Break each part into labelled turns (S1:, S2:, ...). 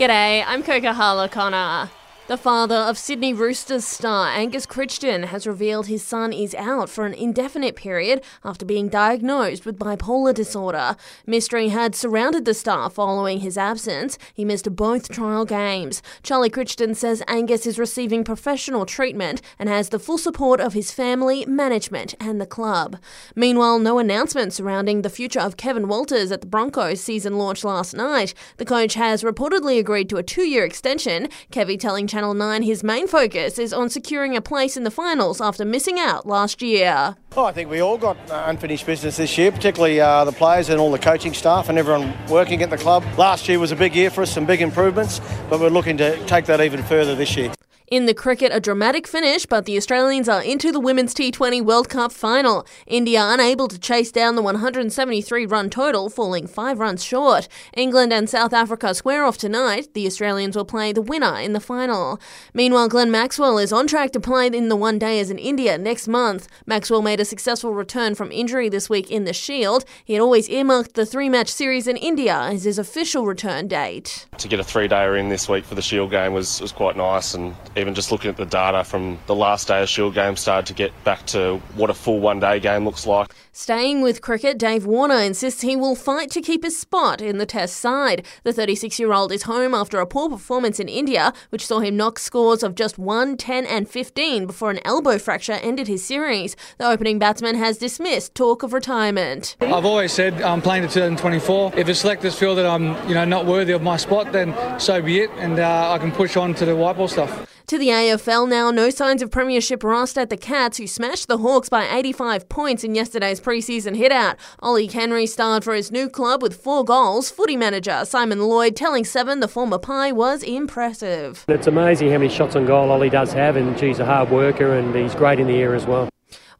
S1: G'day, I'm Coca Connor. The father of Sydney Roosters star Angus Crichton has revealed his son is out for an indefinite period after being diagnosed with bipolar disorder. Mystery had surrounded the star following his absence. He missed both trial games. Charlie Crichton says Angus is receiving professional treatment and has the full support of his family, management, and the club. Meanwhile, no announcement surrounding the future of Kevin Walters at the Broncos season launch last night. The coach has reportedly agreed to a two year extension. Kevy telling Channel Channel 9, his main focus is on securing a place in the finals after missing out last year.
S2: Oh, I think we all got uh, unfinished business this year, particularly uh, the players and all the coaching staff and everyone working at the club. Last year was a big year for us, some big improvements, but we're looking to take that even further this year.
S1: In the cricket, a dramatic finish, but the Australians are into the Women's T20 World Cup final. India unable to chase down the 173 run total, falling five runs short. England and South Africa square off tonight. The Australians will play the winner in the final. Meanwhile, Glenn Maxwell is on track to play in the one dayers in India next month. Maxwell made a successful return from injury this week in the Shield. He had always earmarked the three match series in India as his official return date.
S3: To get a three dayer in this week for the Shield game was, was quite nice and even just looking at the data from the last day of Shield game started to get back to what a full one day game looks like.
S1: Staying with cricket, Dave Warner insists he will fight to keep his spot in the Test side. The 36 year old is home after a poor performance in India, which saw him knock scores of just 1, 10, and 15 before an elbow fracture ended his series. The opening batsman has dismissed talk of retirement.
S4: I've always said I'm playing to 2024. If the selectors feel that I'm, you know, not worthy of my spot, then so be it, and uh, I can push on to the white ball stuff.
S1: To the AFL now, no signs of premiership rust at the Cats, who smashed the Hawks by 85 points in yesterday's preseason hit-out. Ollie Henry starred for his new club with four goals. Footy manager Simon Lloyd telling Seven the former Pie was impressive.
S5: It's amazing how many shots on goal Ollie does have, and he's a hard worker and he's great in the air as well.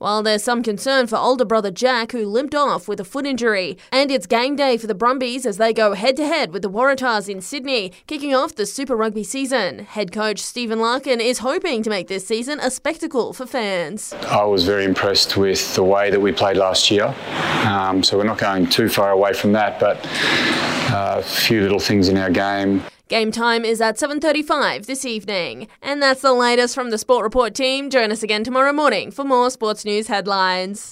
S1: While there's some concern for older brother Jack, who limped off with a foot injury. And it's game day for the Brumbies as they go head to head with the Waratahs in Sydney, kicking off the Super Rugby season. Head coach Stephen Larkham is hoping to make this season a spectacle for fans.
S6: I was very impressed with the way that we played last year. Um, so we're not going too far away from that, but a few little things in our game.
S1: Game time is at 7:35 this evening. And that's the latest from the Sport Report team. Join us again tomorrow morning for more sports news headlines.